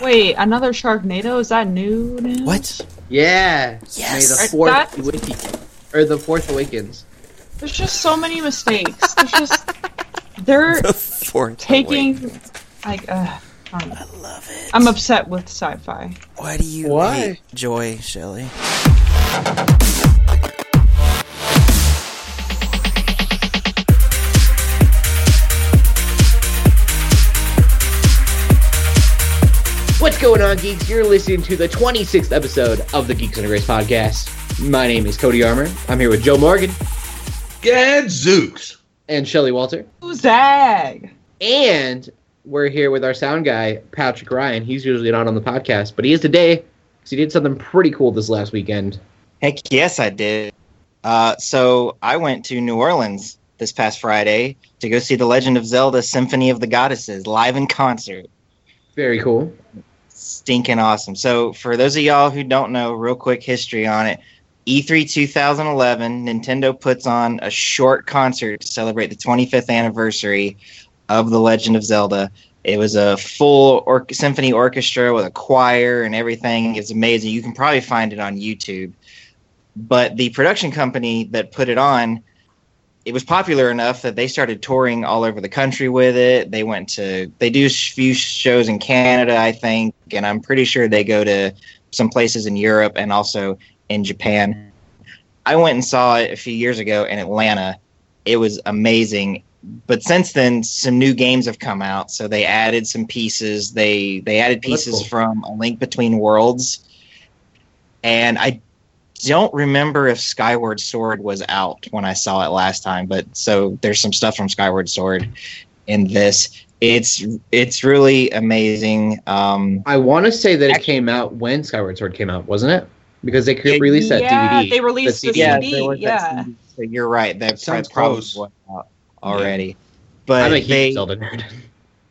Wait, another Sharknado? Is that new? news? What? Yeah. Yes. May the fourth that's- wiki, or the fourth awakens. There's just so many mistakes. There's just they're The taking Awakens. like uh, I don't know. I love it. I'm upset with sci-fi. Why do you Why? hate Joy, Shelley? What's going on, geeks? You're listening to the 26th episode of the Geeks Under Grace podcast. My name is Cody Armour. I'm here with Joe Morgan Gadzooks. and Shelly Walter. Zag. And we're here with our sound guy, Patrick Ryan. He's usually not on the podcast, but he is today because he did something pretty cool this last weekend. Heck yes, I did. Uh, so I went to New Orleans this past Friday to go see The Legend of Zelda Symphony of the Goddesses live in concert. Very cool. Stinking awesome. So, for those of y'all who don't know, real quick history on it E E3 2011, Nintendo puts on a short concert to celebrate the 25th anniversary of The Legend of Zelda. It was a full or- symphony orchestra with a choir and everything. It's amazing. You can probably find it on YouTube. But the production company that put it on, it was popular enough that they started touring all over the country with it. They went to they do a few shows in Canada, I think, and I'm pretty sure they go to some places in Europe and also in Japan. I went and saw it a few years ago in Atlanta. It was amazing. But since then, some new games have come out, so they added some pieces. They they added pieces cool. from A Link Between Worlds, and I don't remember if Skyward Sword was out when I saw it last time, but so there's some stuff from Skyward Sword in this. It's it's really amazing. Um, I want to say that it came out when Skyward Sword came out, wasn't it? Because they Yeah, released that yeah, DVD. they released the CD. yeah, CD. there yeah. CD, so you're right. That Sounds probably close. was out already. But I'm a huge they, Zelda nerd.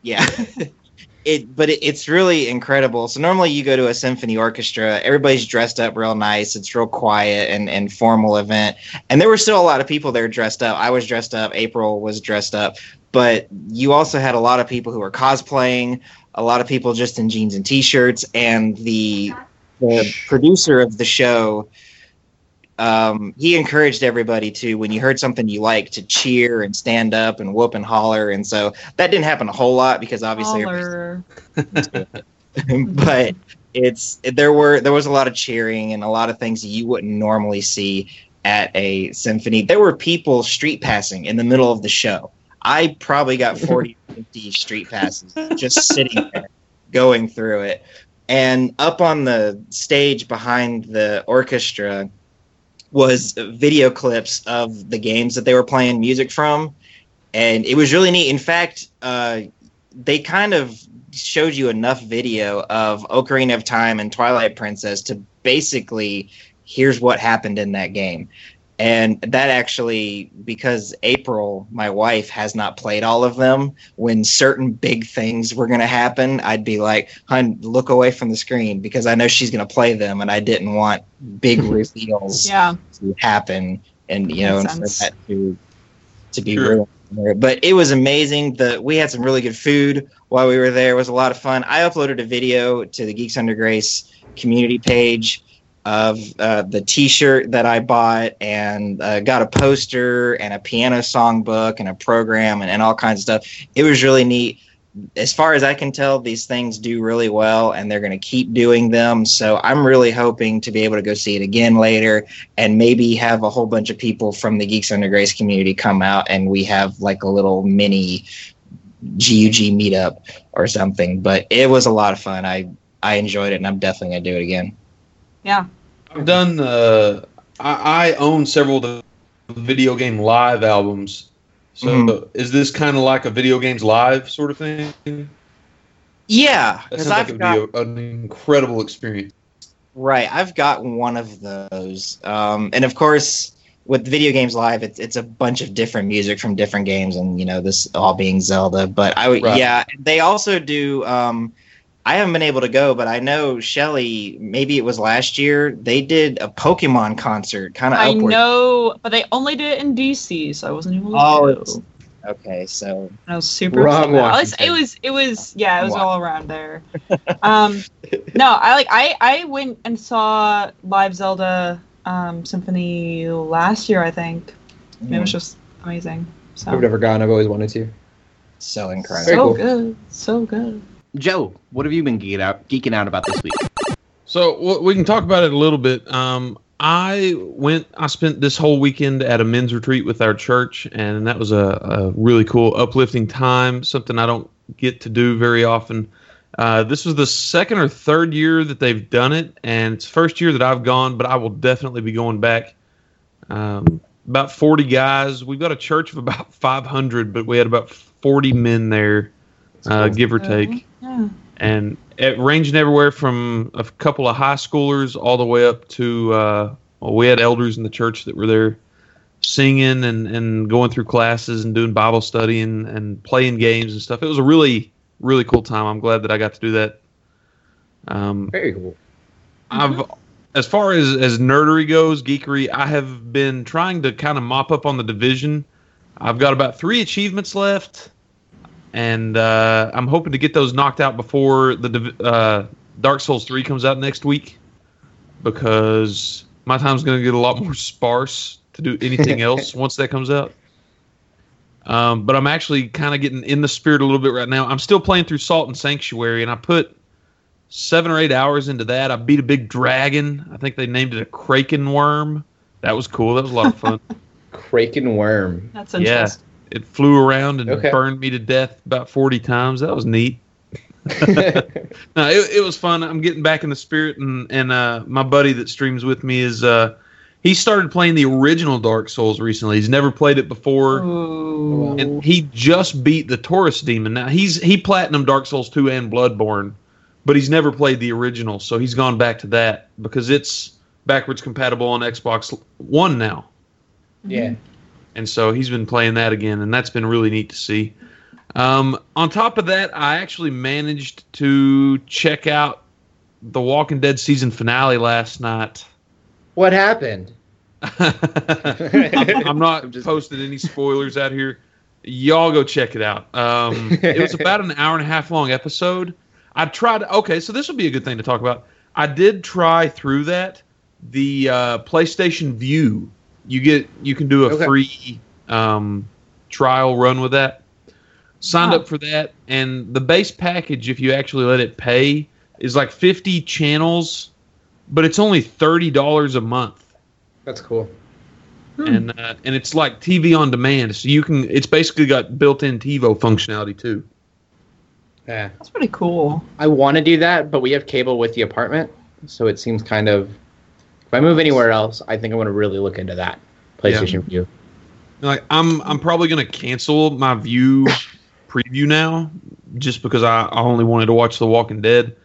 yeah. it but it, it's really incredible. So normally you go to a symphony orchestra, everybody's dressed up real nice. It's real quiet and and formal event. And there were still a lot of people there dressed up. I was dressed up, April was dressed up, but you also had a lot of people who were cosplaying, a lot of people just in jeans and t-shirts and the the producer of the show um, he encouraged everybody to when you heard something you like to cheer and stand up and whoop and holler. And so that didn't happen a whole lot because obviously but it's there were there was a lot of cheering and a lot of things you wouldn't normally see at a symphony. There were people street passing in the middle of the show. I probably got 40 50 street passes just sitting there going through it. And up on the stage behind the orchestra was video clips of the games that they were playing music from and it was really neat in fact uh, they kind of showed you enough video of Ocarina of Time and Twilight Princess to basically here's what happened in that game. And that actually, because April, my wife, has not played all of them, when certain big things were going to happen, I'd be like, hun, look away from the screen because I know she's going to play them and I didn't want big reveals Yeah. to happen and you know and for that to to be Sure. ruined. But it was amazing. The we had some really good food while we were there. It was a lot of fun. I uploaded a video to the Geeks Under Grace community page of uh, the T-shirt that I bought and uh, got a poster and a piano songbook and a program and, and all kinds of stuff. It was really neat. As far as I can tell, these things do really well, and they're going to keep doing them. So I'm really hoping to be able to go see it again later and maybe have a whole bunch of people from the Geeks Under Grace community come out and we have like a little mini GUG meetup or something. But it was a lot of fun. I I enjoyed it and I'm definitely gonna do it again. Yeah. I've done. Uh, I, I own several of the video game live albums. So Mhm. is this kind of like a video games live sort of thing? That Yeah, sounds because like I've it would got be a, an incredible experience. right. I've got one of those, um, and of course. With video games live, it's it's a bunch of different music from different games, and you know this all being Zelda. But I would, Right. yeah, they also do. Um, I haven't been able to go, but I know Shelly. Maybe it was last year. They did a Pokemon concert, kind of I upward. know, but they only did it in DC, so I wasn't able to Oh, go. it's- Okay, so I was super Wrong upset. At least it was it was yeah, it was Wrong. all around there. um no, I like I I went and saw live Zelda um symphony last year, I think. It was just amazing. So I've never gone. I've always wanted to. so Very incredible. so cool. good. So good. Joe, what have you been geeking out geeking out about this week? So w- we can talk about it a little bit. Um, I went. I spent this whole weekend at a men's retreat with our church, and that was a, a really cool, uplifting time. Something I don't get to do very often. Uh, this was the second or third year that they've done it, and it's the first year that I've gone, but I will definitely be going back. Um, about 40 guys. We've got a church of about 500, but we had about 40 men there, uh, give or take Yeah. and it ranging everywhere from a couple of high schoolers all the way up to uh, well, we had elders in the church that were there singing and, and going through classes and doing Bible study and, and playing games and stuff. It was a really really cool time. I'm glad that I got to do that. Um, Very cool. I've as far as as nerdery goes, geekery, I have been trying to kind of mop up on the division. I've got about three achievements left, and uh, I'm hoping to get those knocked out before the uh, Dark Souls three comes out next week, because my time's going to get a lot more sparse to do anything else once that comes out. Um, but I'm actually kind of getting in the spirit a little bit right now. I'm still playing through Salt and Sanctuary, and I put seven or eight hours into that. I beat a big dragon. I think they named it a kraken worm. That was cool. That was a lot of fun. Kraken worm. That's Yeah. Interesting. it flew around and Okay. burned me to death about 40 times. That was neat. No, it, it was fun. I'm getting back in the spirit, and and uh, my buddy that streams with me is uh, he started playing the original Dark Souls recently. He's never played it before, Ooh. and he just beat the Taurus Demon. Now he's he platinum Dark Souls 2 and Bloodborne, but he's never played the original, so he's gone back to that because it's backwards compatible on Xbox One now. yeah. And so he's been playing that again, and that's been really neat to see. Um, on top of that, I actually managed to check out the Walking Dead season finale last night. What happened? I'm, I'm not I'm just- posting any spoilers out here. Y'all go check it out. Um, it was about an hour and a half long episode. I tried. Okay, so this would be a good thing to talk about. I did try through that the uh, PlayStation Vue. You get you can do a Okay. free um, trial run with that. Signed Oh. up for that, and the base package, if you actually let it pay, is like 50 channels, but it's only thirty dollars a month That's cool. and uh, and it's like TV on demand. So you can. It's basically got built-in TiVo functionality too. Yeah. That's pretty cool. I want to do that, but we have cable with the apartment, so it seems kind of. If I move anywhere else, I think I want to really look into that PlayStation Vue. Like I'm, I'm probably gonna cancel my Vue preview now, just because I, I only wanted to watch The Walking Dead.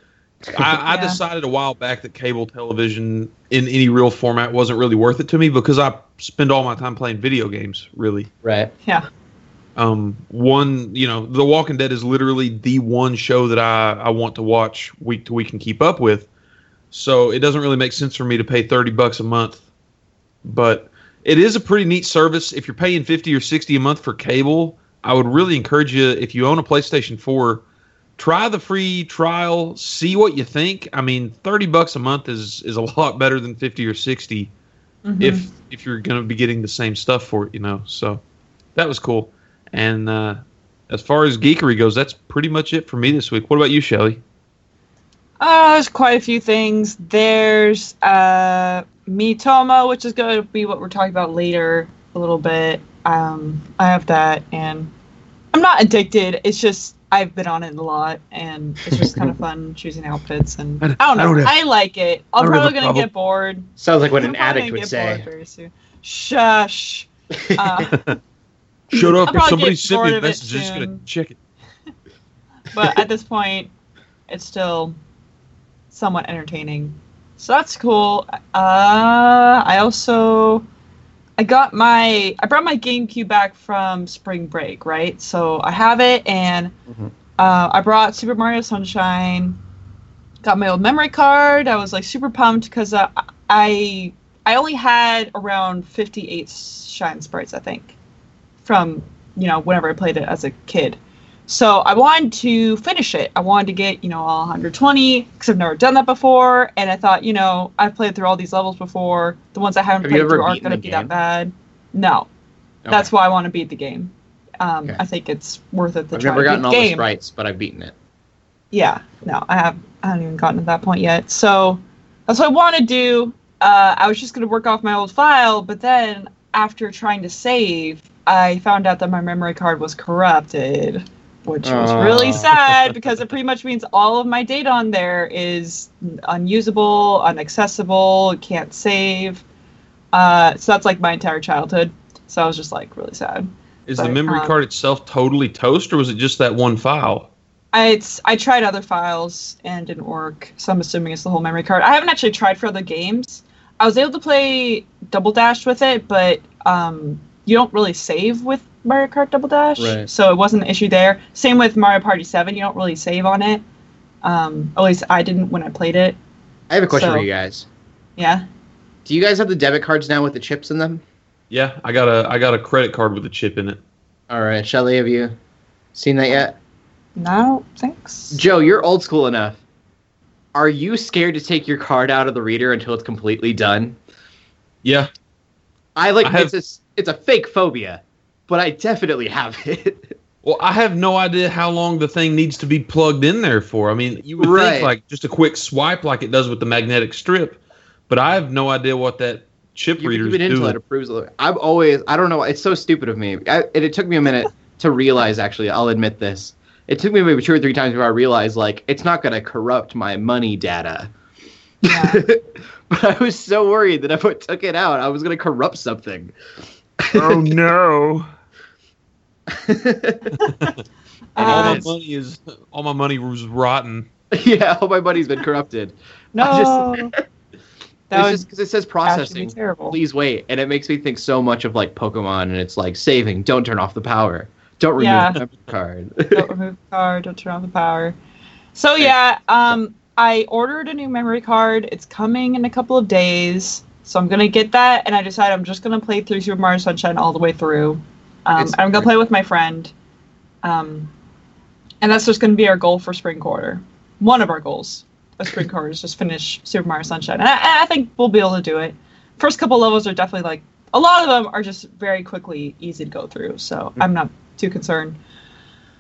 I, I decided a while back that cable television in any real format wasn't really worth it to me because I spend all my time playing video games. Really, Right. Yeah. um, one, you know, The Walking Dead is literally the one show that I, I want to watch week to week and keep up with. So it doesn't really make sense for me to pay 30 bucks a month. But it is a pretty neat service. If you're paying 50 or 60 a month for cable, I would really encourage you, if you own a PlayStation 4, try the free trial, see what you think. I mean, 30 bucks a month is, is a lot better than 50 or 60 Mhm. if if you're going to be getting the same stuff for it, you know. So that was cool. And uh, as far as geekery goes, that's pretty much it for me this week. What about you, Shelly? Uh, there's quite a few things. There's uh, Miitomo, which is going to be what we're talking about later a little bit. Um, I have that, and I'm not addicted. It's just I've been on it a lot, and it's just kind of fun choosing outfits. And I- I don't I know. don't I, like it. I I'm probably a gonna problem. get bored. Sounds like what I'm an addict would say. Shush. Uh, Shut up! I'll If somebody sent me a message, I'm just gonna check it. but at this point, it's still somewhat entertaining. So that's cool. Uh, I also I got my I brought my GameCube back from spring break, right? So I have it, and Mhm. uh, I brought Super Mario Sunshine. Got my old memory card. I was like super pumped because uh, I I only had around 58 shine sprites, I think, from you know, whenever I played it as a kid. So I wanted to finish it. I wanted to get, you know, all 120 because I've never done that before. And I thought, you know, I've played through all these levels before. The ones I haven't Have played through aren't going to the be that bad. No, that's why I want to beat the game. Um, Okay. I think it's worth it to I've try never to beat gotten the all the game. sprites, but I've beaten it. Yeah, no, I have. I haven't even gotten to that point yet. So that's what I want to do. Uh, I was just gonna work off my old file, but then after trying to save, I found out that my memory card was corrupted, which was really sad because it pretty much means all of my data on there is unusable, inaccessible, it can't save. Uh, so that's like my entire childhood. So I was just like really sad. Is the memory um, card itself totally toast, or was it just that one file? I it's, I tried other files and didn't work, so I'm assuming it's the whole memory card. I haven't actually tried for other games. I was able to play Double Dash with it, but um, you don't really save with Mario Kart Double Dash, Right. so it wasn't an issue there. Same with Mario Party Seven, you don't really save on it. Um, at least I didn't when I played it. I have a question So- for you guys. Yeah. Do you guys have the debit cards now with the chips in them? Yeah, I got a I got a credit card with a chip in it. All right, Shelly, have you seen that yet? No, thanks. Joe, you're old school enough. Are you scared to take your card out of the reader until it's completely done? Yeah, I like I have- it's a s- it's a fake phobia, but I definitely have it. Well, I have no idea how long the thing needs to be plugged in there for. I mean, you would Right. think like just a quick swipe like it does with the magnetic strip, but I have no idea what that chip reader is it until it doing. approves. it. I'm always I don't know. It's so stupid of me. I, and it took me a minute to realize. Actually, I'll admit this. It took me maybe two or three times before I realized like it's not going to corrupt my money data. Yeah. but I was so worried that if I took it out, I was going to corrupt something. Oh no! And all my Uh, money is all my money was rotten. yeah, all my money's been corrupted. no. that it's would just because it says actually be processing. terrible. Please wait, and it makes me think so much of like Pokemon, and it's like saving. Don't turn off the power. Don't remove Yeah. the memory card. don't remove the card, don't turn off the power. So yeah, um, I ordered a new memory card. It's coming in a couple of days, so I'm gonna get that. And I decided I'm just gonna play through Super Mario Sunshine all the way through. Um, I'm gonna play with my friend, um, and that's just gonna be our goal for spring quarter. One of our goals of spring quarter is just finish Super Mario Sunshine, and I, I think we'll be able to do it. First couple levels are definitely like a lot of them are just very quickly easy to go through, so I'm not too concerned.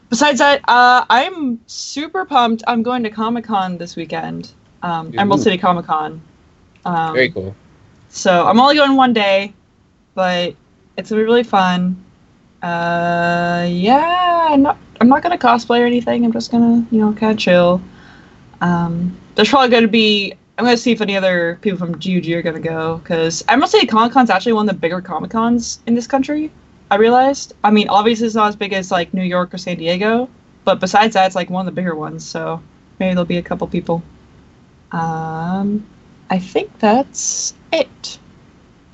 Besides that, uh, I'm super pumped. I'm going to Comic Con this weekend, um, Emerald City Comic Con. Um, Very cool. So I'm only going one day, but it's gonna be really fun. Uh, yeah, I'm not. I'm not gonna cosplay or anything. I'm just gonna, you know, kind of chill. Um, there's probably gonna be. I'm gonna see if any other people from GUG are gonna go because Emerald say Comic Con's actually one of the bigger Comic Cons in this country. I realized. I mean, obviously it's not as big as like New York or San Diego, but besides that, it's like one of the bigger ones. So maybe there'll be a couple people. Um, I think that's it.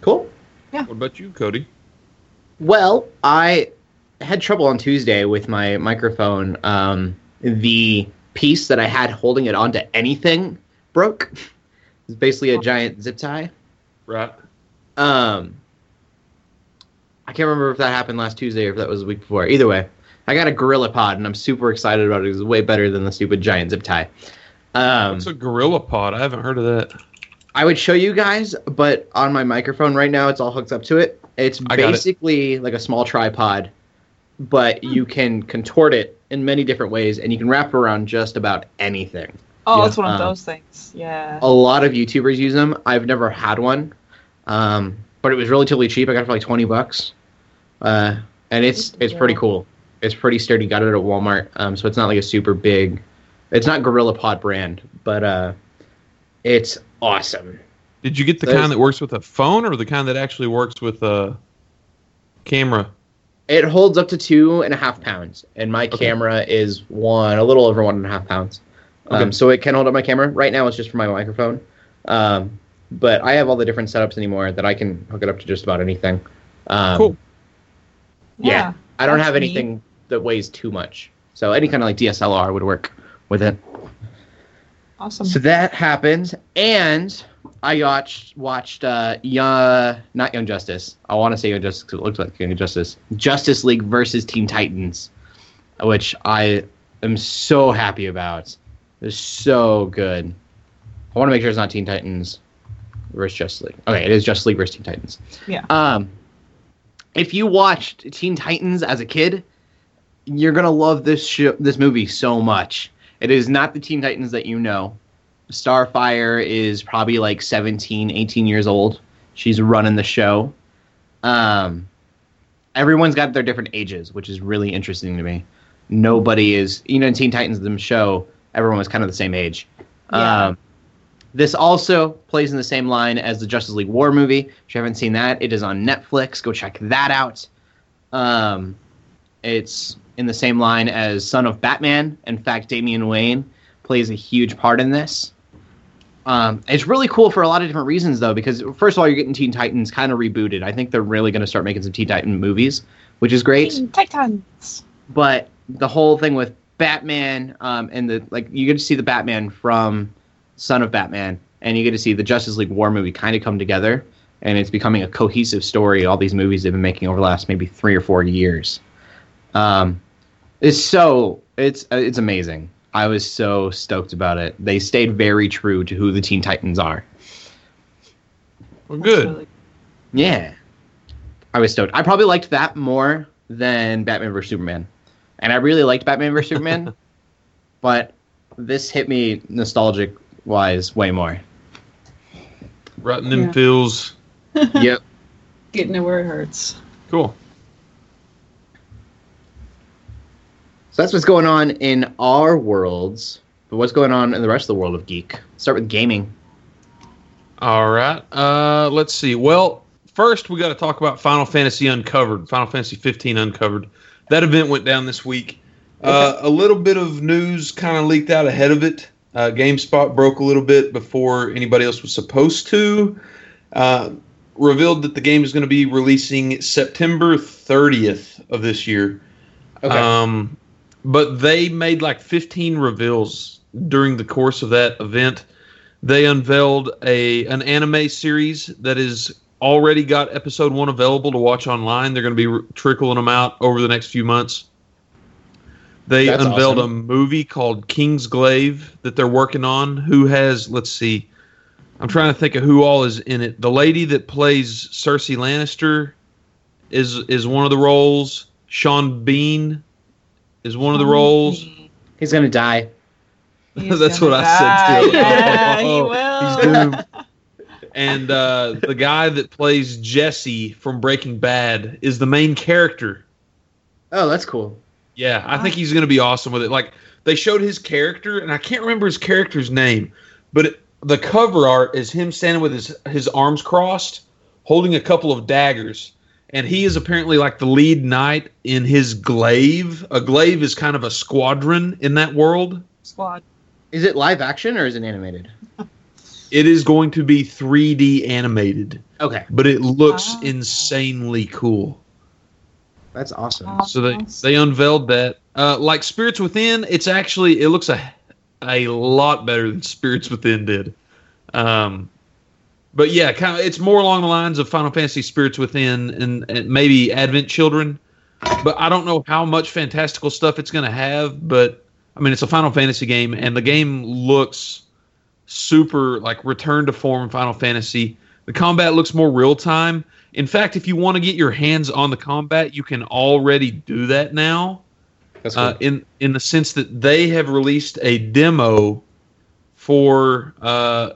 Cool. Yeah. What about you, Cody? Well, I had trouble on Tuesday with my microphone. Um, the piece that I had holding it onto anything broke. It's basically a giant zip tie. Right. Um, I can't remember if that happened last Tuesday or if that was the week before. Either way, I got a Gorilla Pod and I'm super excited about it. It's way better than the stupid giant zip tie. Um, What's a gorilla pod? I haven't heard of that. I would show you guys, but on my microphone right now, it's all hooked up to it. It's I got it. basically like a small tripod, but you can contort it in many different ways, and you can wrap it around just about anything. Oh, Yeah. it's one of Um, those things. Yeah. A lot of YouTubers use them. I've never had one, um, but it was relatively cheap. I got it for like twenty bucks, uh, and it's it's pretty cool. It's pretty sturdy. Got it at Walmart, um, so it's not like a super big. It's not Gorilla Pod brand, but uh, it's awesome. Did you get the There's- kind that works with a phone or the kind that actually works with a camera? It holds up to two and a half pounds, and my Okay. camera is one, a little over one and a half pounds. Um, Okay. so it can hold up my camera. Right now, it's just for my microphone. Um, but I have all the different setups anymore that I can hook it up to just about anything. Um, Cool. yeah. I don't that's have neat. anything that weighs too much, so any kind of like DSLR would work with it. Awesome. So that happens, and I watched watched uh, young, not Young Justice. I want to say Young Justice 'cause it looks like Young Justice. Justice League versus Teen Titans, which I am so happy about. It's so good. I want to make sure it's not Teen Titans versus Justice League. Okay, it is Justice League versus Teen Titans. Yeah. Um, if you watched Teen Titans as a kid, you're gonna love this show, this movie so much. It is not the Teen Titans that you know. Starfire is probably like 17, 18 years old. She's running the show. Um, everyone's got their different ages, which is really interesting to me. Nobody is, you know, in Teen Titans, the show, everyone was kind of the same age. Yeah. Um, this also plays in the same line as the Justice League War movie. If you haven't seen that, it is on Netflix. Go check that out. Um, it's in the same line as Son of Batman. In fact, Damian Wayne plays a huge part in this. Um, it's really cool for a lot of different reasons, though, because first of all, you're getting Teen Titans kind of rebooted. I think they're really going to start making some Teen Titan movies, which is great Teen Titans. but the whole thing with Batman um, and the like, you get to see the Batman from Son of Batman, and you get to see the Justice League War movie kind of come together, and it's becoming a cohesive story. All these movies they've been making over the last maybe three or four years. Um, it's so it's uh, it's amazing. I was so stoked about it. They stayed very true to who the Teen Titans are. Well, That's good. really- Yeah. I was stoked. I probably liked that more than Batman vs Superman. And I really liked Batman vs Superman, but this hit me nostalgic wise way more. Right in them Yeah. feels. yep. Getting it where it hurts. Cool. So that's what's going on in our worlds. But what's going on in the rest of the world of geek? Start with gaming. All right. Uh, let's see. Well, first we got to talk about Final Fantasy Uncovered. Final Fantasy 15 Uncovered. That event went down this week. Uh, a little bit of news kind of leaked out ahead of it. Uh, GameSpot broke a little bit before anybody else was supposed to. Uh, revealed that the game is going to be releasing September 30th of this year. Okay. Um, but they made like 15 reveals during the course of that event. They unveiled a an anime series that is already got episode one available to watch online. They're going to be re- trickling them out over the next few months. They That's unveiled awesome. a movie called King's Glaive that they're working on. Who has? Let's see. I'm trying to think of who all is in it. The lady that plays Cersei Lannister is is one of the roles. Sean Bean is one of the roles. He's going to die. He's That's gonna what I said, too. die. Yeah, he Oh, will. he's doomed. And uh, the guy that plays Jesse from Breaking Bad is the main character. Oh, that's cool. Yeah, I think he's going to be awesome with it. Like they showed his character, and I can't remember his character's name, but it, the cover art is him standing with his his arms crossed, holding a couple of daggers, and he is apparently like the lead knight in his glaive. A glaive is kind of a squadron in that world. Squad. Is it live action or is it animated? It is going to be 3D animated, Okay. but it looks Ah. insanely cool. That's awesome. So they they unveiled that. Uh, like Spirits Within, it's actually it looks a a lot better than Spirits Within did. Um, but yeah, kind of it's more along the lines of Final Fantasy Spirits Within and, and maybe Advent Children. But I don't know how much fantastical stuff it's going to have. But I mean, it's a Final Fantasy game, and the game looks super like return to form Final Fantasy. The combat looks more real time. In fact, if you want to get your hands on the combat, you can already do that now. That's cool. Uh, in in the sense that they have released a demo for uh,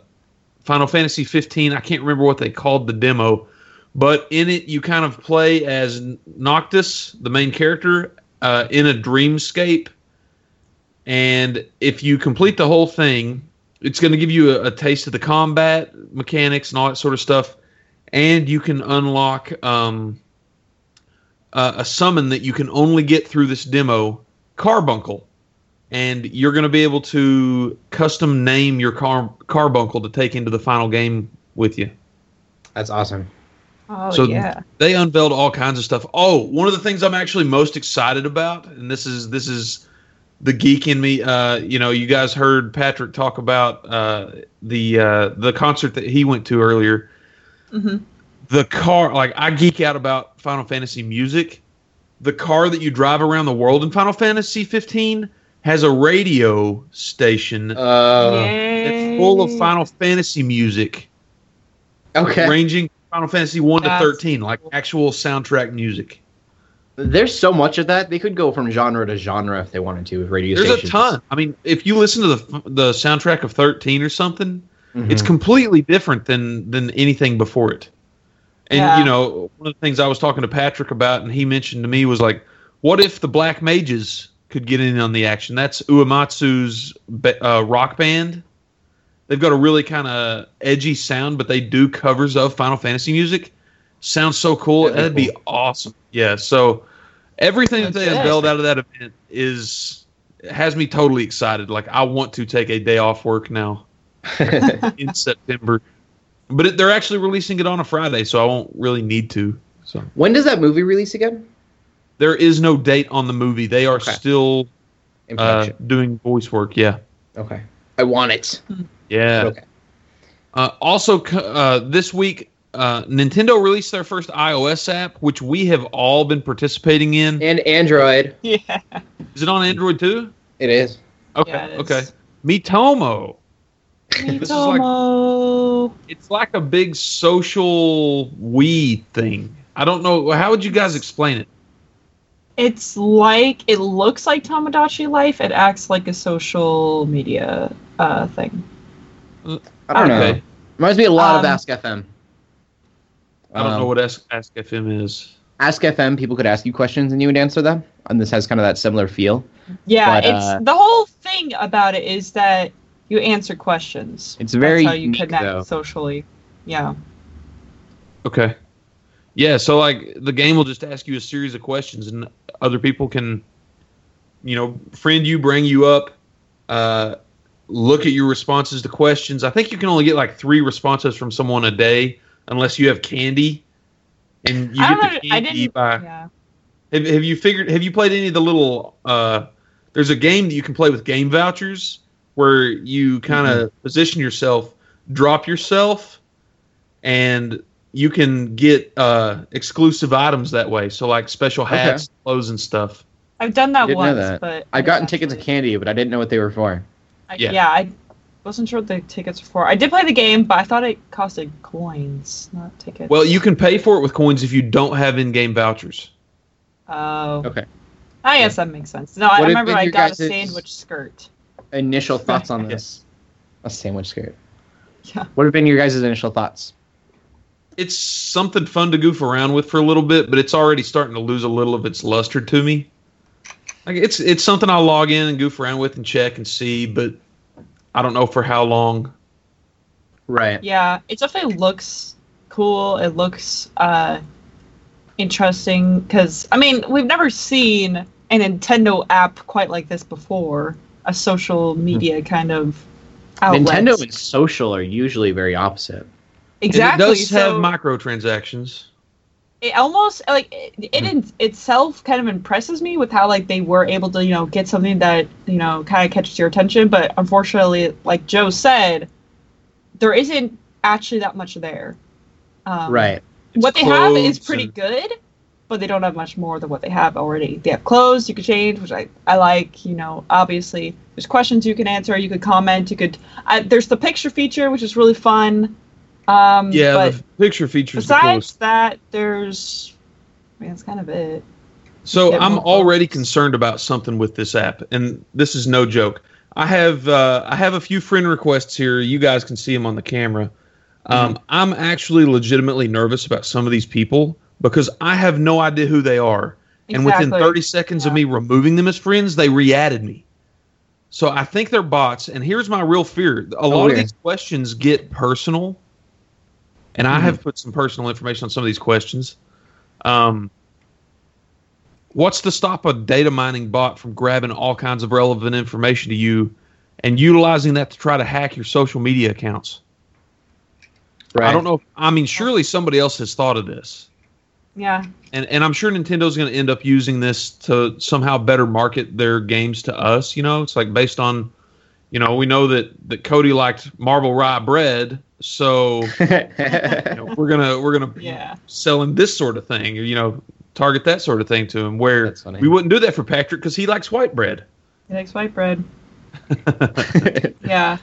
Final Fantasy 15. I can't remember what they called the demo, but in it you kind of play as Noctis, the main character, uh, in a dreamscape. And if you complete the whole thing, it's going to give you a, a taste of the combat mechanics and all that sort of stuff. And you can unlock um, uh, a summon that you can only get through this demo, Carbuncle. And you're going to be able to custom name your car, Carbuncle to take into the final game with you. That's awesome. Oh So- yeah. They unveiled all kinds of stuff. Oh, one of the things I'm actually most excited about, and this is this is the geek in me. Uh, you know, you guys heard Patrick talk about uh, the uh, the concert that he went to earlier. hmm The car, like I geek out about Final Fantasy music. The car that you drive around the world in Final Fantasy 15 has a radio station Uh, that's full of Final Fantasy music, okay. ranging Final Fantasy 1 to 13, like actual soundtrack music. There's so much of that. They could go from genre to genre if they wanted to with radio There's stations. a ton. I mean, if you listen to the the soundtrack of 13 or something, Mhm. it's completely different than than anything before it. And Yeah. you know, one of the things I was talking to Patrick about, and he mentioned to me was like, what if the Black Mages could get in on the action? That's Uematsu's uh, rock band. They've got a really kind of edgy sound, but they do covers of Final Fantasy music. Sounds so cool. That'd be That'd be awesome. Yeah. So everything that they That's unveiled out of that event is has me totally excited. Like I want to take a day off work now in September. But it, they're actually releasing it on a Friday, so I won't really need to. So when does that movie release again? There is no date on the movie. They are Okay. still uh, doing voice work. Yeah, okay. I want it. yeah. Okay. Uh, also, uh, this week, uh, Nintendo released their first iOS app, which we have all been participating in. And Android. Yeah. Is it on Android too? It is. Okay, Yeah, it okay. is. Miitomo. This is like- Miitomo. It's like a big social Wii thing. I don't know. How would you guys explain it? It's like it looks like Tomodachi Life. It acts like a social media uh, thing. I don't know. Okay. Reminds me a lot of Um, Ask FM. I don't Um, know what Ask, Ask FM is. Ask FM, people could ask you questions and you would answer them. And this has kind of that similar feel. Yeah, But, it's uh, the whole thing about it is that you answer questions. It's very That's how you unique, connect though. socially. Yeah. Okay. Yeah, so like the game will just ask you a series of questions, and other people can, you know, friend you, bring you up, uh, look at your responses to questions. I think you can only get like three responses from someone a day, unless you have candy, and you I get the know. I candy didn't. by. Yeah. Have, have you figured? Have you played any of the little? Uh, there's a game that you can play with game vouchers where you kind of position yourself, drop yourself, and you can get uh, exclusive items that way. So like special Okay. hats, clothes, and stuff. I've done that Didn't once, that. but I've gotten tickets of candy, but I didn't know what they were for. I, Yeah. yeah. I wasn't sure what the tickets were for. I did play the game, but I thought it costed coins, not tickets. Well, you can pay for it with coins if you don't have in-game vouchers. Oh. Okay. I guess that makes sense. No, I What have remember I got a sandwich skirt. Initial thoughts on Yeah. this? A sandwich skirt. Yeah. What have been your guys' initial thoughts? It's something fun to goof around with for a little bit, but it's already starting to lose a little of its luster to me. Like it's it's something I'll log in and goof around with and check and see, but I don't know for how long. Right. Yeah, it definitely looks cool. It looks uh, interesting because I mean we've never seen a Nintendo app quite like this before. A social media kind of outlet. Nintendo and social are usually very opposite. Exactly. And it does have so microtransactions. it almost like it, it in itself kind of impresses me with how like they were able to you know get something that you know kind of catches your attention. But unfortunately, like Joe said, there isn't actually that much there. Um, right. what they have is pretty and- good, but they don't have much more than what they have already. They have clothes you could change, which I, I like. You know, obviously there's questions you can answer. You could comment. You could. I, there's the picture feature, which is really fun. Um, Yeah, the picture features the besides coolest. that, there's. I mean, that's kind of it. So I'm already concerned about something with this app, and this is no joke. I have uh, I have a few friend requests here. You guys can see them on the camera. Um, I'm actually legitimately nervous about some of these people because I have no idea who they are, and within 30 seconds of me removing them as friends, they re-added me. So I think they're bots, and here's my real fear: a lot of these questions get personal, and I Mhm. have put some personal information on some of these questions. Um, what's to stop a data mining bot from grabbing all kinds of relevant information to you and utilizing that to try to hack your social media accounts? Right. I don't know. If, I mean, surely somebody else has thought of this. Yeah. and and I'm sure Nintendo's going to end up using this to somehow better market their games to us. You know, it's like based on, you know, we know that that Cody liked Marble Rye bread, so you know, we're gonna we're gonna Yeah. sell him this sort of thing, you know, target that sort of thing to him. Where That's funny. we wouldn't do that for Patrick because he likes white bread. He likes white bread. Yeah.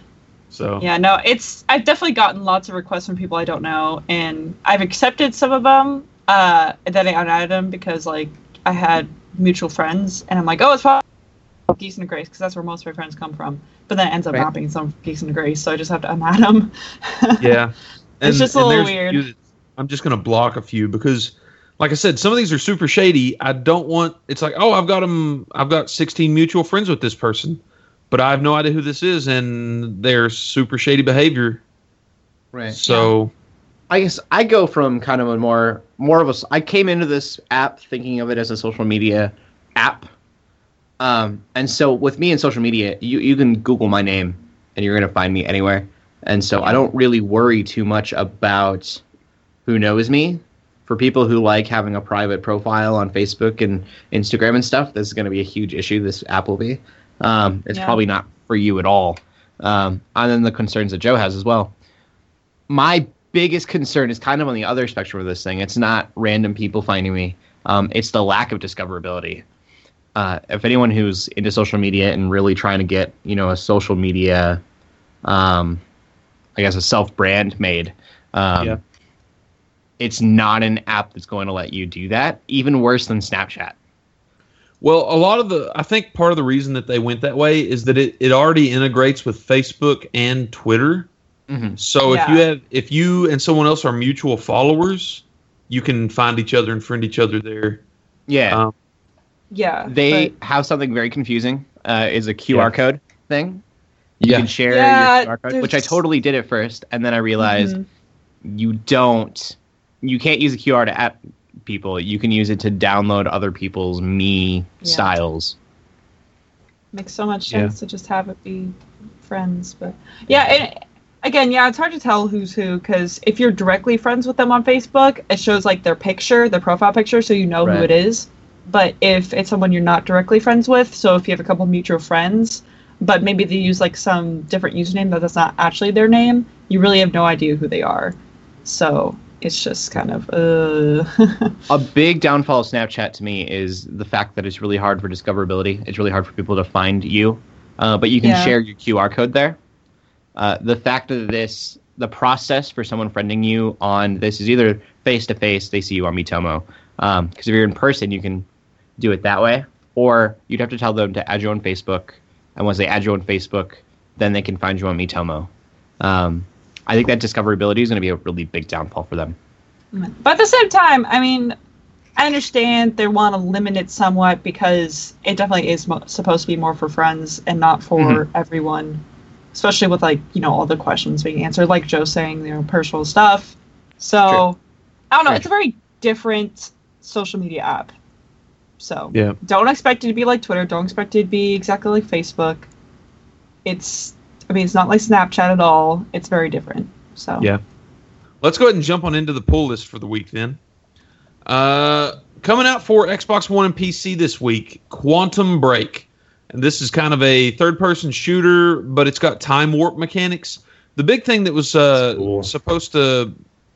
So Yeah, no, it's I've definitely gotten lots of requests from people I don't know, and I've accepted some of them. Uh, and then I unadded them because like I had mutual friends, and I'm like, oh, it's probably Geeks and Grace because that's where most of my friends come from. But then it ends up Right. not being some Geeks and Grace, so I just have to unadd them. yeah, It's just a little weird. few I'm just gonna block a few because, like I said, some of these are super shady. I don't want. It's like, oh, I've got them. I've got 16 mutual friends with this person, but I have no idea who this is, and they're super shady behavior. right. So I guess I go from kind of a more more of a. s- I came into this app thinking of it as a social media app, um, and so with me in social media, you you can Google my name and you're gonna find me anywhere, and so I don't really worry too much about who knows me. For people who like having a private profile on Facebook and Instagram and stuff, this is going to be a huge issue. This app will be. Um, it's Yeah. probably not for you at all. Um, and then the concerns that Joe has as well my biggest concern is kind of on the other spectrum of this thing. It's not random people finding me. Um, it's the lack of discoverability. Uh, if anyone who's into social media and really trying to get, you know, a social media, um, I guess a self brand made, um, Yeah. it's not an app that's going to let you do that. Even worse than Snapchat. Well, a lot of the, I think part of the reason that they went that way is that it, it already integrates with Facebook and Twitter. Mm-hmm. So if you have, if you and someone else are mutual followers, you can find each other and friend each other there. Yeah. Um, yeah, they but- have something very confusing. Uh, is a QR Yeah. code thing. You Yeah. can share Yeah, your QR code, which I totally did at first, and then I realized Mhm. you don't. You can't use a QR to app people. You can use it to download other people's me Yeah. styles. makes so much Yeah. sense to just have it be friends but yeah and again yeah it's hard to tell who's who because if you're directly friends with them on facebook it shows like their picture their profile picture so you know who it is but if it's someone you're not directly friends with so if you have a couple mutual friends but maybe they use like some different username that that's not actually their name you really have no idea who they are so it's just kind of uh A big downfall of Snapchat to me is the fact that it's really hard for discoverability. It's really hard for people to find you, uh, but you can Yeah. share your QR code there. Uh, the fact that this, the process for someone friending you on this is either face to face, they see you on Miitomo. Because if you're in person, you can do it that way, or you'd have to tell them to add you on Facebook, and once they add you on Facebook, then they can find you on Miitomo. Um, I think that discoverability is going to be a really big downfall for them. But at the same time, I mean, I understand they want to limit it somewhat because it definitely is mo- supposed to be more for friends and not for Mhm. everyone. Especially with like you know all the questions being answered, like Joe saying you know personal stuff. So True. I don't know. True. It's a very different social media app. So Yeah. don't expect it to be like Twitter. Don't expect it to be exactly like Facebook. It's I mean it's not like Snapchat at all. It's very different. So Yeah. Let's go ahead and jump on into the pull list for the week then. Uh, coming out for Xbox One and PC this week, Quantum Break. And this is kind of a third person shooter, but it's got time warp mechanics. The big thing that was uh, cool. supposed to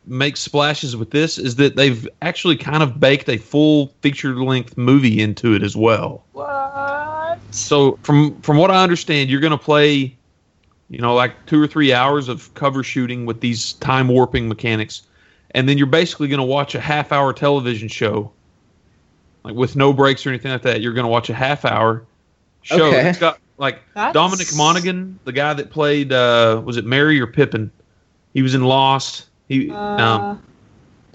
make splashes with this is that they've actually kind of baked a full feature length movie into it as well. What? So from from what I understand, you're going to play, you know, like two or three hours of cover shooting with these time warping mechanics, and then you're basically going to watch a half hour television show, like with no breaks or anything like that. You're going to watch a half hour show. Okay. It's got like That's- Dominic Monaghan, the guy that played uh, was it Merry or Pippin? He was in Lost. He um, Uh,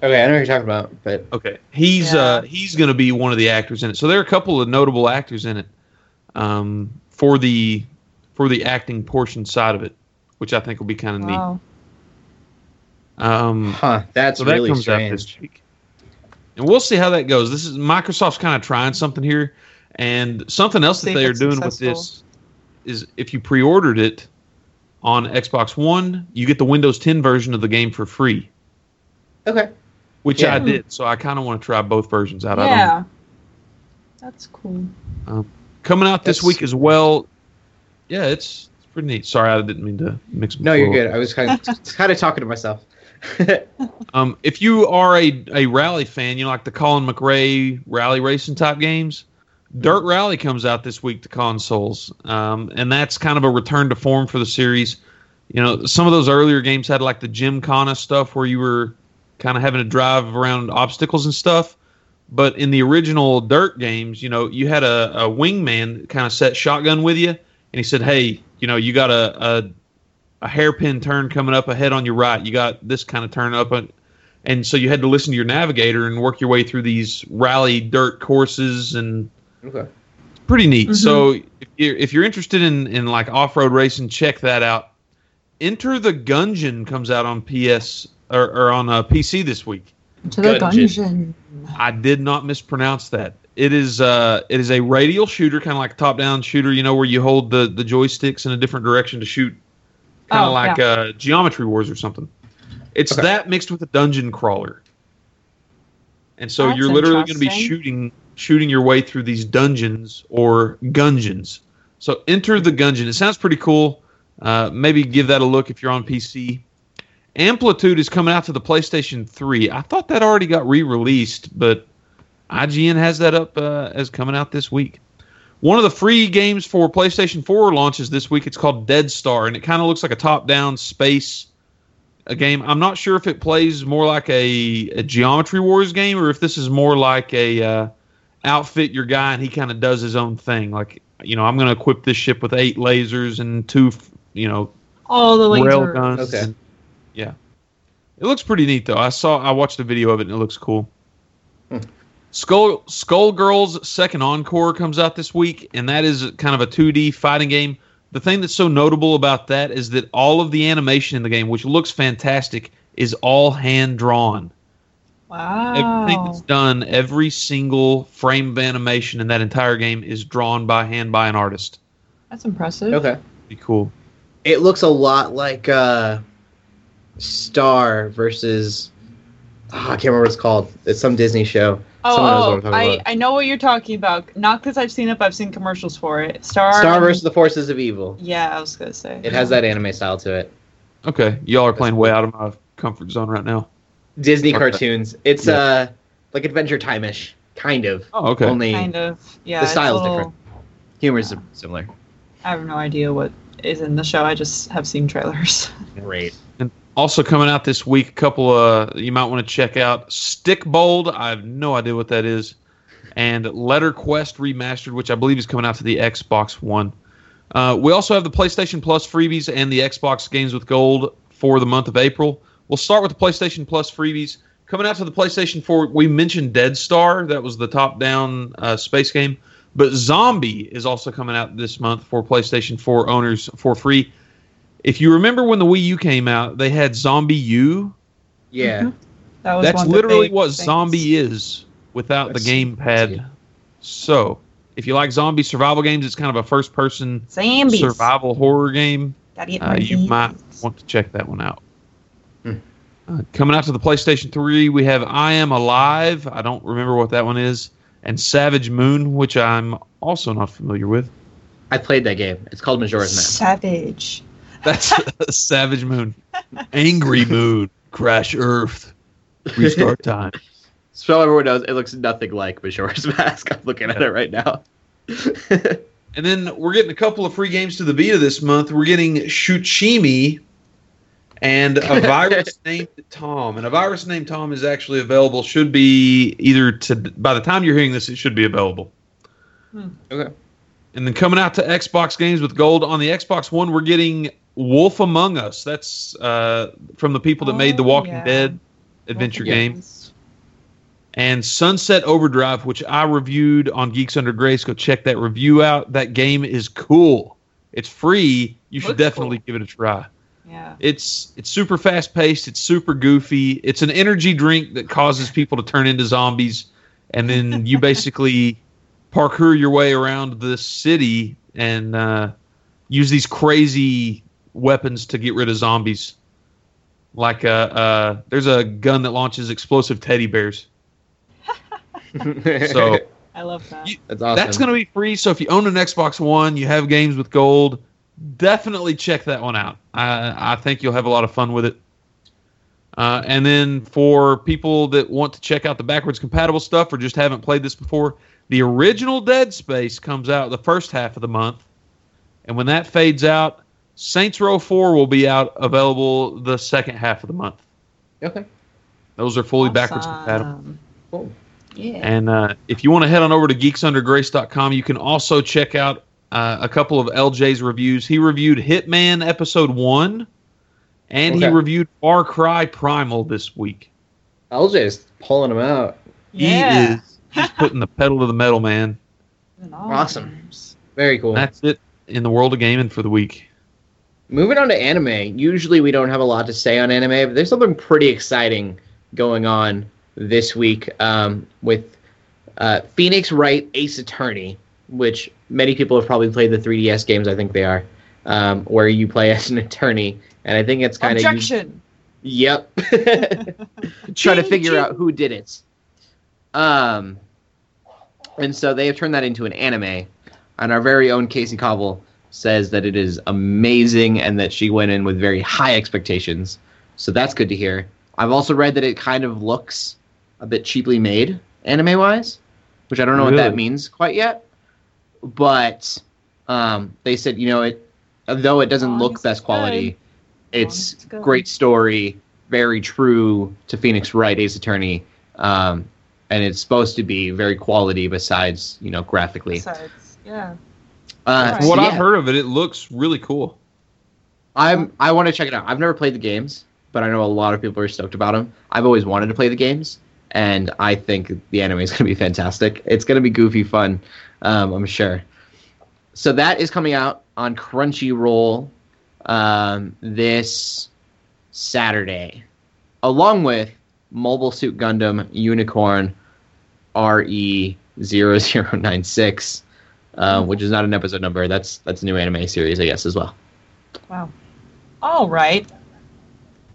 Okay, I know what you're talking about, but Okay, he's Yeah. uh he's going to be one of the actors in it. So there are a couple of notable actors in it, um, for the for the acting portion side of it, which I think will be kind of wow. neat. Um, huh, that's so that really comes out strange. this week, and we'll see how that goes. This is Microsoft's kind of trying something here, and something else that they are it's doing with this is if you pre-ordered it on Xbox One, you get the Windows 10 version of the game for free. Okay. which Yeah. I did. So I kind of want to try both versions out. I don't Yeah. That's cool. coming out this week as well. Yeah, it's it's pretty neat. Sorry, I didn't mean to mix. No, you're plural. good. I was kind of kind of talking to myself. Um, if you are a a rally fan, you know, like the Colin McRae rally racing type games. Dirt Rally comes out this week to consoles, um, and that's kind of a return to form for the series. You know, some of those earlier games had like the Gymkhana stuff where you were kind of having to drive around obstacles and stuff. But in the original Dirt games, you know, you had a, a wingman kind of set shotgun with you, and he said, "Hey, you know, you got a, a a hairpin turn coming up ahead on your right. You got this kind of turn up, and, and so you had to listen to your navigator and work your way through these rally dirt courses, and Okay. it's pretty neat. Mhm. So if you're, if you're interested in in like off road racing, check that out. Enter the Gungeon comes out on PS or, or on uh, PC this week. To the Gungeon. dungeon. I did not mispronounce that. It is uh it is a radial shooter, kind of like a top down shooter. You know where you hold the the joysticks in a different direction to shoot, kind of Oh, like uh, Geometry Wars or something. It's Okay. that mixed with a dungeon crawler, and so That's you're literally going to be shooting shooting your way through these dungeons or gungeons. So enter the gungeon. It sounds pretty cool. Uh, maybe give that a look if you're on PC. Amplitude is coming out to the PlayStation 3. I thought that already got re-released, but IGN has that up uh, as coming out this week. One of the free games for PlayStation 4 launches this week. It's called Dead Star, and it kind of looks like a top-down space a game. I'm not sure if it plays more like a, a Geometry Wars game or if this is more like a uh, outfit your guy and he kind of does his own thing. Like you know, I'm going to equip this ship with eight lasers and two, you know, All the rail laser. guns. Okay. and- yeah, it looks pretty neat though. I saw, I watched a video of it and it looks cool. Hmm. Skull Skull Girls Second Encore comes out this week, and that is kind of a 2D fighting game. The thing that's so notable about that is that all of the animation in the game, which looks fantastic, is all hand drawn. Everything that's done, every single frame of animation in that entire game is drawn by hand by an artist. That's impressive. Okay. Pretty cool. It looks a lot like uh, Star versus. Oh, I can't remember what it's called. It's some Disney show. Oh, Someone knows what oh, I'm I, about. I know what you're talking about. Not because I've seen it, but I've seen commercials for it. Star. Star versus the Forces of Evil. Yeah, I was gonna say. It has that anime style to it. Okay, y'all are playing way out of my comfort zone right now. Disney Okay. cartoons. It's Yeah. uh like Adventure Time-ish, kind of. Oh, okay. Only kind of. Yeah. the it's style's a little- different. humor's similar. I have no idea what is in the show. I just have seen trailers. Great. And Also coming out this week, a couple uh you might want to check out Stikbold. I have no idea what that is, and Letter Quest Remastered, which I believe is coming out to the Xbox One. Uh, we also have the PlayStation Plus freebies and the Xbox Games with Gold for the month of April. We'll start with the PlayStation Plus freebies. Coming out to the PlayStation 4, we mentioned Dead Star. That was the top-down uh, space game. But Zombi is also coming out this month for PlayStation 4 owners for free. If you remember when the Wii U came out, they had ZombiU. Yeah. That was That's one of the literally what things. Zombi is without That's- the gamepad. So, if you like zombie survival games, it's kind of a first-person Zambies. survival horror game. Uh, you might want to check that one out. Uh, coming out to the PlayStation 3, we have I Am Alive. I don't remember what that one is. And Savage Moon, which I'm also not familiar with. I played that game. It's called Majora's Mask. Savage. That's Savage Moon. Angry Moon. Crash Earth. Restart time. So everyone knows it looks nothing like Majora's Mask. I'm looking at it right now. And then we're getting a couple of free games to the Vita this month. We're getting Shuchimi and a virus named Tom. And a virus named Tom is actually available. Should be either to by the time you're hearing this, it should be available. okay. And then coming out to Xbox games with gold on the Xbox One, we're getting Wolf Among Us. That's uh, from the people that made the Oh, Walking yeah. Dead adventure game. and Sunset Overdrive, which I reviewed on Geeks Under Grace. Go check that review out. That game is cool. It's free. You should Looks definitely cool. give it a try. Yeah. It's it's super fast paced. It's super goofy. It's an energy drink that causes people to turn into zombies, and then you basically parkour your way around the city and uh, use these crazy weapons to get rid of zombies. Like uh, uh, there's a gun that launches explosive teddy bears. So I love that. You- that's awesome. that's going to be free. So if you own an Xbox One, you have games with gold, definitely check that one out. I, I think you'll have a lot of fun with it. Uh, and then for people that want to check out the backwards compatible stuff or just haven't played this before, the original Dead Space comes out the first half of the month. And when that fades out, Saints Row 4 will be out available the second half of the month. okay. Those are fully backwards compatible. Cool. Yeah. And uh, if you want to head on over to geeksundergrace.com, you can also check out uh, a couple of LJ's reviews. He reviewed Hitman Episode 1, and he reviewed Far Cry Primal this week. LJ is pulling them out. yeah. He is he's putting the pedal to the metal, man. Awesome. Very cool. That's it in the world of gaming for the week. Moving on to anime. Usually we don't have a lot to say on anime, but there's something pretty exciting going on this week um, with uh, Phoenix Wright Ace Attorney, which many people have probably played the 3DS games. I think they are, um, where you play as an attorney, and I think it's kind of Objection. Yep. Trying to figure out who did it. Um, and so they have turned that into an anime, and our very own Casey Cobble says that it is amazing and that she went in with very high expectations. So that's good to hear. I've also read that it kind of looks a bit cheaply made, anime wise, which I don't know what that means quite yet. But um, they said, you know, it though it doesn't long look best it's quality, it's it's great story, very true to Phoenix Wright, Ace Attorney, um, and it's supposed to be very quality. Besides, you know, graphically. Besides, yeah. Uh, Right. so What yeah, I've heard of it, it looks really cool. I'm I want to check it out. I've never played the games, but I know a lot of people are stoked about them. I've always wanted to play the games, and I think the anime is going to be fantastic. It's going to be goofy fun, um, I'm sure. So that is coming out on Crunchyroll um, this Saturday, along with Mobile Suit Gundam Unicorn RE 0096, uh, which is not an episode number. That's that's a new anime series, I guess, as well. Wow. All right.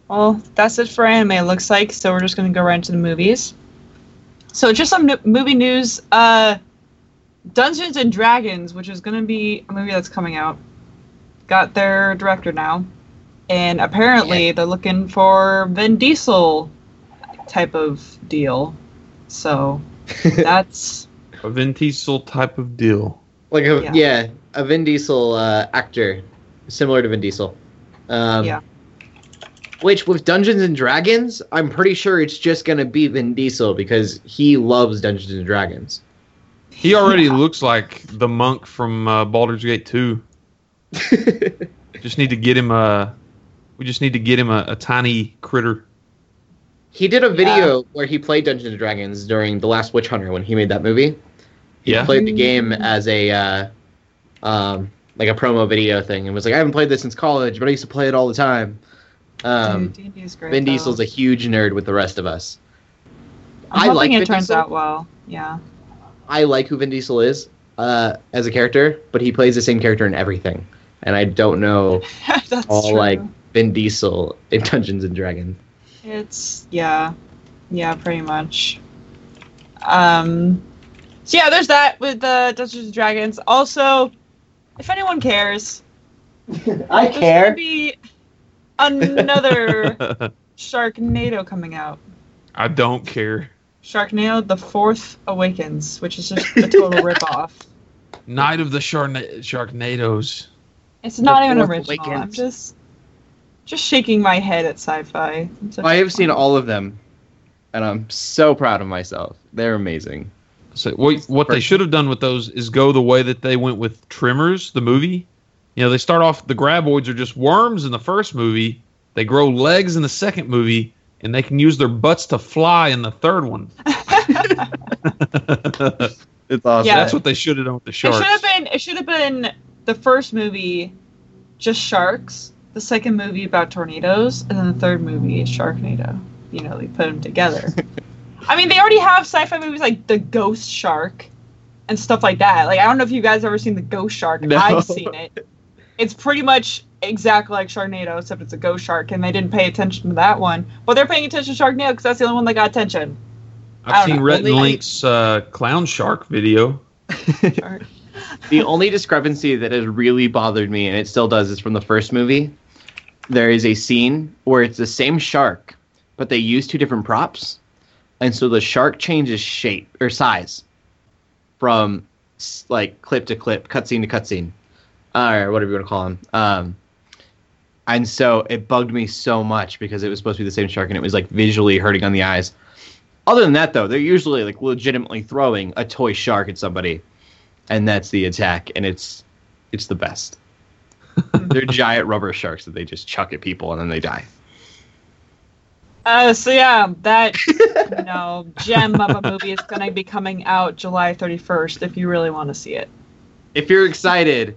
Well, that's it for anime. It looks like so. We're just gonna go right into the movies. So, just some n- movie news. Uh, Dungeons and Dragons, which is gonna be a movie that's coming out, got their director now, and apparently they're looking for Vin Diesel type of deal. So that's A Vin Diesel type of deal. Like a Yeah. yeah, a Vin Diesel uh, actor, similar to Vin Diesel. Um, Yeah. Which with Dungeons and Dragons, I'm pretty sure it's just gonna be Vin Diesel because he loves Dungeons and Dragons. He already looks like the monk from uh, Baldur's Gate 2. Just need to get him a. We just need to get him a, a tiny critter. he did a video where he played Dungeons and Dragons during the last Witch Hunter when he made that movie. He Yeah. played the game as a uh, um, like a promo video thing and was like, I haven't played this since college, but I used to play it all the time. Um, Dude, D&D is great. Vin though. Diesel's a huge nerd with the rest of us. I'm I hoping like it Vin turns Diesel. out well. Yeah. I like who Vin Diesel is uh, as a character, but he plays the same character in everything, and I don't know that's all true. like Vin Diesel in Dungeons and Dragons. It's yeah, yeah, pretty much. Um, so yeah, there's that with the Dungeons and Dragons. Also, if anyone cares, I there's gonna be another Sharknado coming out. I don't care. Sharknado: The Fourth Awakens, which is just a total ripoff. Night of the Sharkna- Sharknadoes. It's not even Fourth original. I'm just just shaking my head at sci-fi. It's such I a have seen all of them, and I'm so proud of myself. They're amazing. So what what they should have done with those is go the way that they went with Tremors, the movie. You know, they start off the graboids are just worms in the first movie. They grow legs in the second movie, and they can use their butts to fly in the third one. It's awesome. Yeah. That's what they should have done with the It should sharks. have been. It should have been the first movie, just sharks. The second movie about tornadoes, and then the third movie is Sharknado. You know, they put them together. I mean, they already have sci-fi movies like The Ghost Shark and stuff like that. Like, I don't know if you guys ever seen The Ghost Shark. No. I've seen it. It's pretty much exactly like Sharknado, except it's a ghost shark, and they didn't pay attention to that one. But they're paying attention to Sharknado because that's the only one that got attention. I I've seen know. Rhett and Link's uh, clown shark video. Shark. The only discrepancy that has really bothered me, and it still does, is from the first movie. There is a scene where it's the same shark, but they use two different props, and so the shark changes shape or size from like clip to clip, cutscene to cutscene, uh, or whatever you want to call them. Um, and so it bugged me so much because it was supposed to be the same shark, and it was like visually hurting on the eyes. Other than that, though, they're usually like legitimately throwing a toy shark at somebody and that's the attack, and it's it's the best. They're giant rubber sharks that they just chuck at people and then they die. Uh, so yeah, that you know gem of a movie is going to be coming out July 31st. If you really want to see it, If you're excited,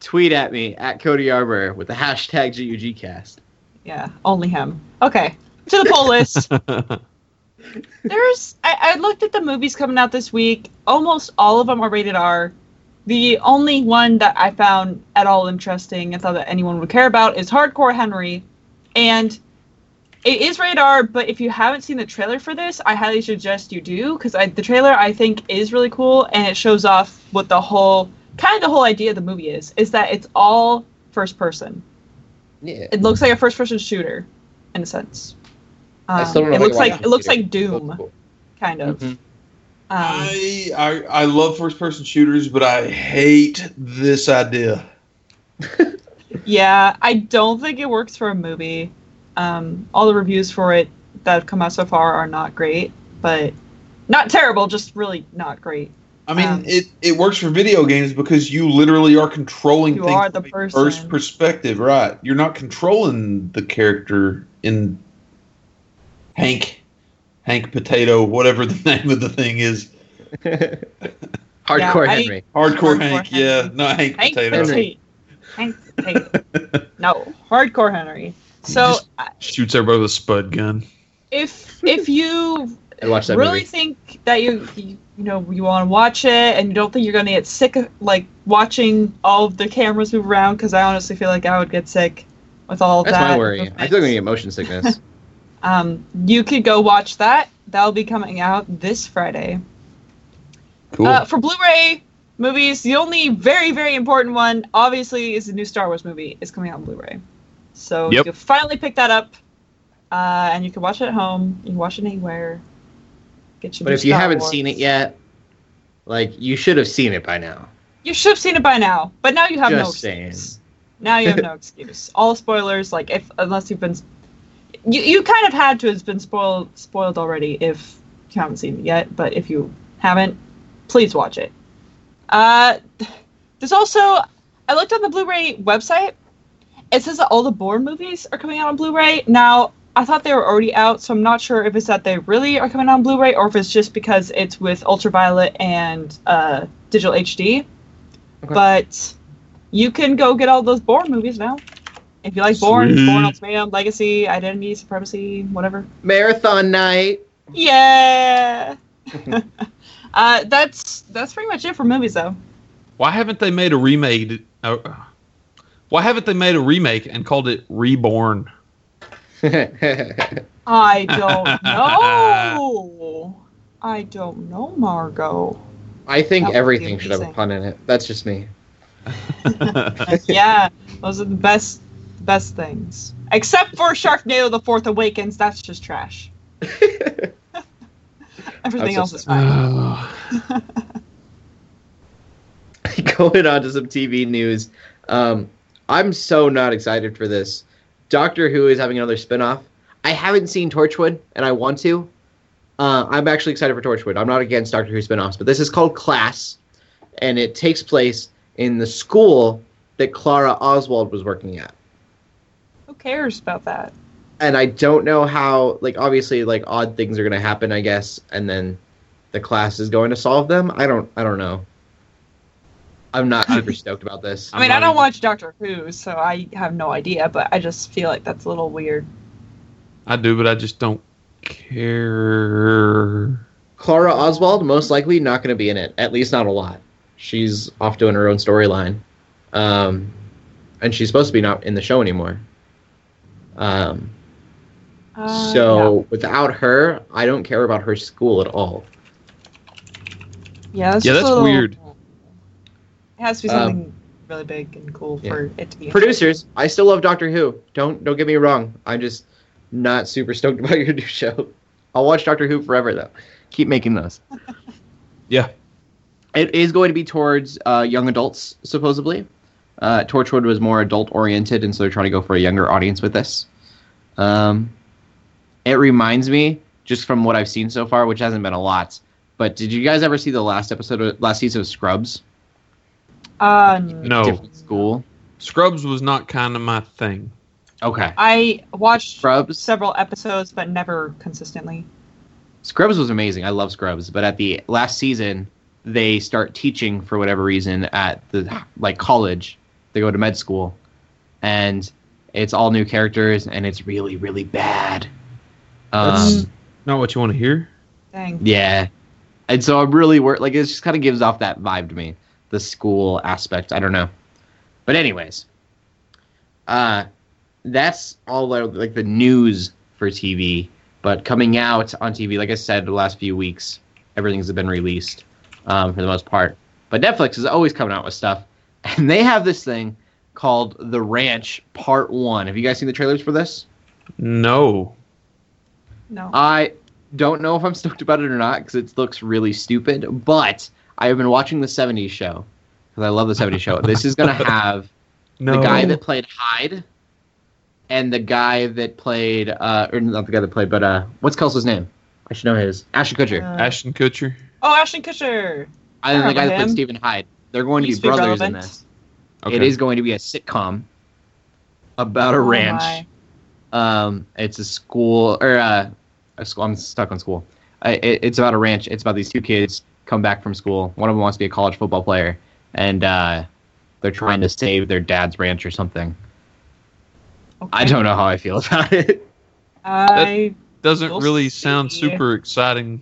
tweet at me at Cody Armor with the hashtag GUGcast. yeah, only him. Okay, to the poll list. There's I, I looked at the movies coming out this week. Almost all of them are rated R. The only one that I found at all interesting and thought that anyone would care about is Hardcore Henry, and it is rated R. But if you haven't seen the trailer for this, I highly suggest you do because the trailer I think is really cool and it shows off what the whole kind of the whole idea of the movie is. Is that it's all first person. Yeah. It looks like a first person shooter, in a sense. I Um, still don't it looks like it looks like Doom, Cool. kind of. Mhm. Um, I, I I love first person shooters, but I hate this idea. yeah, I don't think it works for a movie. Um, all the reviews for it that have come out so far are not great, but not terrible, just really not great. I mean, Um, it, it works for video games because you literally are controlling You things are the from person. first perspective, right? You're not controlling the character in Hank, Hank Potato, whatever the name of the thing is. Hardcore Yeah, Henry. Hardcore, Hardcore Hank, Henry. yeah, not Hank, Hank Potato. Potato. Hank Potato. no, hardcore Henry. So Just- Shoots everybody with a spud gun. If if you watch that really movie. think that you, you you know you want to watch it and you don't think you're gonna get sick of like watching all of the cameras move around because I honestly feel like I would get sick with all That's that. my worry. I feel like I'm gonna get motion sickness. Um, you could go watch that. That'll be coming out this Friday. Cool. Uh, for Blu-ray movies, the only very very important one, obviously, is the new Star Wars movie. is coming out on Blu-ray, so you Yep. can finally pick that up, uh, and you can watch it at home. You can watch it anywhere. Get your but if you Star haven't Wars. seen it yet, like you should have seen it by now. you should have seen it by now. But now you have no Just saying. excuse. Now you have no excuse. All spoilers, like if unless you've been, you you kind of had to have been spoiled spoiled already if you haven't seen it yet. But if you haven't, please watch it. Uh, there's also I looked on the Blu-ray website. It says that all the Bourne movies are coming out on Blu-ray now. I thought they were already out, so I'm not sure if it's that they really are coming out on Blu-ray or if it's just because it's with Ultraviolet and uh, digital HD. Okay. But you can go get all those Bourne movies now. If you like Bourne, Bourne Ultimatum, Legacy, Identity, Supremacy, whatever. Marathon night. Yeah. uh, that's that's pretty much it for movies, though. Why haven't they made a remake? Uh, why haven't they made a remake and called it Reborn? I don't know. I don't know, Margot. I think That everything should have a pun in it. That's just me. yeah, those are the best best things. Except for Sharknado: The Fourth Awakens, that's just trash. Everything else is fine. Oh. Going on to some TV news. Um, I'm so not excited for this. Doctor Who is having another spin-off. I haven't seen Torchwood, and I want to. Uh, I'm actually excited for Torchwood. I'm not against Doctor Who spin-offs, but this is called Class, and it takes place in the school that Clara Oswald was working at. Who cares about that? and I don't know how like obviously like odd things are going to happen I guess and then the class is going to solve them. I don't I don't know. I'm not super stoked about this. I mean, I'm I not don't even- watch Doctor Who, so I have no idea. But I just feel like that's a little weird. I do, but I just don't care. Clara Oswald most likely not going to be in it. At least not a lot. She's off doing her own storyline. Um and she's supposed to be not in the show anymore. Um, Uh, so without her, I don't care about her school at all. yeah, yeah that's, Yeah, just a that's little- weird. It has to be Um, something really big and cool yeah. for it to be. Producers, I still love Doctor Who. Don't don't get me wrong. I'm just not super stoked about your new show. I'll watch Doctor Who forever though. Keep making those. Yeah. It is going to be towards uh, young adults, supposedly. Uh, Torchwood was more adult oriented, and so they're trying to go for a younger audience with this. Um, it reminds me, just from what I've seen so far, which hasn't been a lot. But did you guys ever see the last episode, of, last season of Scrubs? Uh, No. Different school. Scrubs was not kind of my thing. Okay. I watched Scrubs. several episodes, but never consistently. Scrubs was amazing. I love Scrubs, but at the last season, they start teaching for whatever reason at the like college. They go to med school, and it's all new characters, and it's really really bad. That's Um, not what you want to hear. Dang. yeah, and so I'm really wor- like it just kind of gives off that vibe to me, the school aspect. I don't know, but anyways, uh, that's all the- like the news for TV. But coming out on TV, like I said, the last few weeks, everything's been released um, for the most part. But Netflix is always coming out with stuff, and they have this thing called The Ranch Part One. Have you guys seen the trailers for this? No. No. I don't know if I'm stoked about it or not because it looks really stupid. But I have been watching the '70s show because I love the '70s show. This is gonna have No. the guy that played Hyde and the guy that played, uh, or not the guy that played, but uh, what's Kelso's name? I should know his. Ashton Kutcher. Uh, Ashton Kutcher. oh, Ashton Kutcher. I and the guy that played. Steven Hyde. They're going to be to be brothers in this. Okay. It is going to be a sitcom about a Oh ranch. my. Um, it's a school or uh, a school. I'm stuck on school. Uh, it, it's about a ranch. It's about these two kids come back from school. One of them wants to be a college football player, and uh, they're trying to save their dad's ranch or something. I don't know how I feel about it. I Doesn't really see. sound super exciting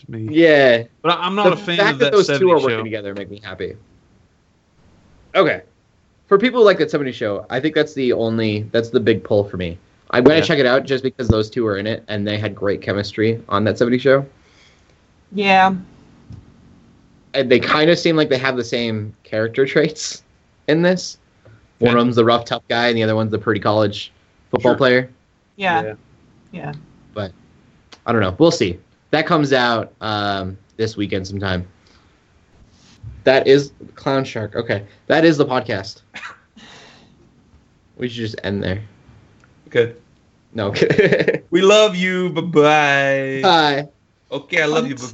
to me. Yeah, But I- I'm not the a fan fact of that that those two are working show. together make me happy. Okay, for people who like that 70s show, I think that's the only that's the big pull for me. I'm gonna Yeah. check it out just because those two are in it and they had great chemistry on that 70s show. yeah. And they kind of seem like they have the same character traits in this. One of them's the rough, tough guy, and the other one's the pretty college football Sure. player. Yeah. Yeah. But I don't know. We'll see. That comes out um, this weekend sometime. That is Clown Shark. Okay, that is the podcast. we should just end there. Okay. No. We love you. Bye bye. Hi. Okay, I love you. Bye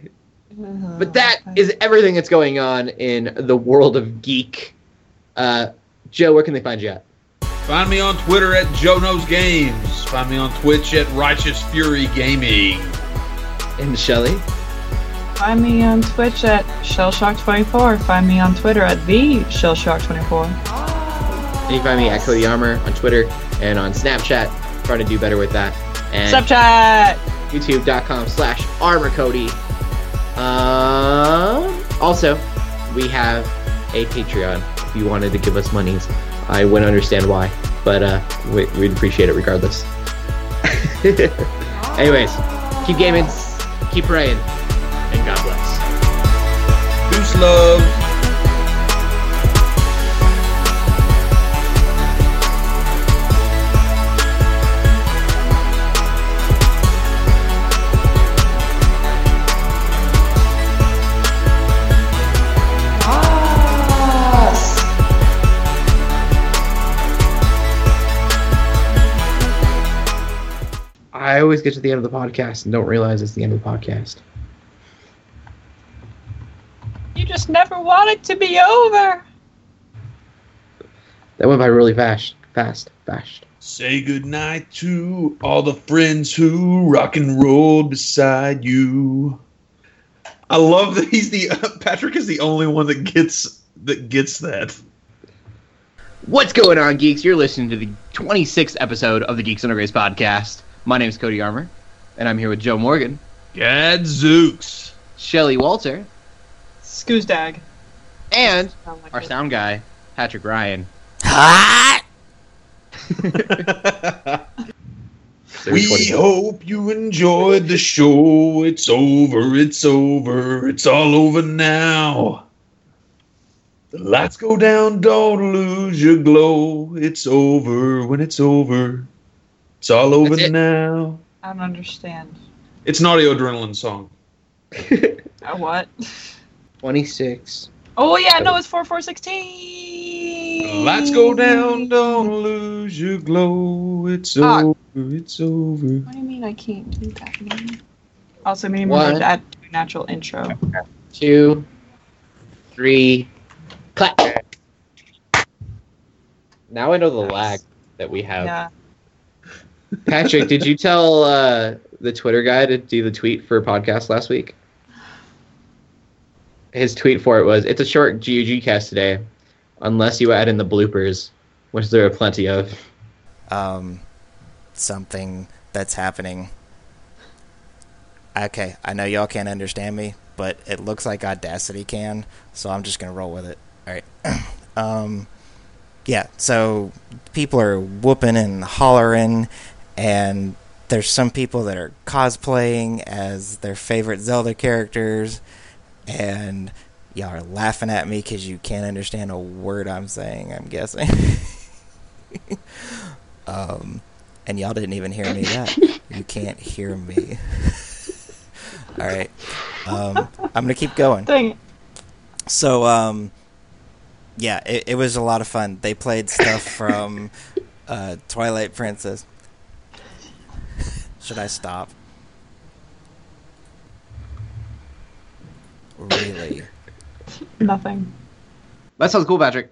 bye bye. But that is everything that's going on in the world of geek. Uh, Joe, where can they find you at? Find me on Twitter at Joe Knows Games. Find me on Twitch at Righteous Fury Gaming. And Shelly. Find me on Twitch at Shellshock24. Find me on Twitter at the Shellshock24. And you can find me at Cody Armor on Twitter and on Snapchat. Trying to do better with that. And Snapchat! youtube.com slash armorcody. Um, also, we have a Patreon if you wanted to give us monies. I wouldn't understand why, but uh, we, we'd appreciate it regardless. Anyways, keep gaming, keep praying, and God bless. Deuce love. I always get to the end of the podcast and don't realize it's the end of the podcast. You just never want it to be over. That went by really fast, fast, fast. Say goodnight to all the friends who rock and roll beside you. I love that he's the Patrick is the only one that gets that gets that. What's going on, geeks? You're listening to the 26th episode of the Geeks Under Grace podcast. My name is Cody Armour, and I'm here with Joe Morgan, Gadzooks. Shelly Walter, Scoozdag. and like our it. sound guy, Patrick Ryan. Ah! We hope you enjoyed the show. It's over. It's over. It's all over now. The lights go down. Don't lose your glow. It's over when it's over. It's all over it. now. I don't understand. It's an audio adrenaline song. Uh, what? 26. Oh yeah, no, it's four four sixteen. Lights go down. Don't lose your glow. It's Ah. over. It's over. What do you mean I can't do that? Man? Also, we need One. more add natural intro. Two. Three. Clap. Now I know the Nice. lag that we have. Yeah. Patrick, did you tell uh, the Twitter guy to do the tweet for podcast last week? His tweet for it was, "It's a short GUG cast today, unless you add in the bloopers, which there are plenty of." um, something that's happening. Okay, I know y'all can't understand me, but it looks like Audacity can, so I'm just gonna roll with it. All right. um, yeah. So people are whooping and hollering, and there's some people that are cosplaying as their favorite Zelda characters, and y'all are laughing at me because you can't understand a word I'm saying. I'm guessing. um, and y'all didn't even hear me that. You can't hear me. All right. Um, I'm gonna keep going. Dang it. So, um, yeah, it, it was a lot of fun. They played stuff from uh, Twilight Princess. Should I stop? Really? Nothing. That sounds cool, Patrick.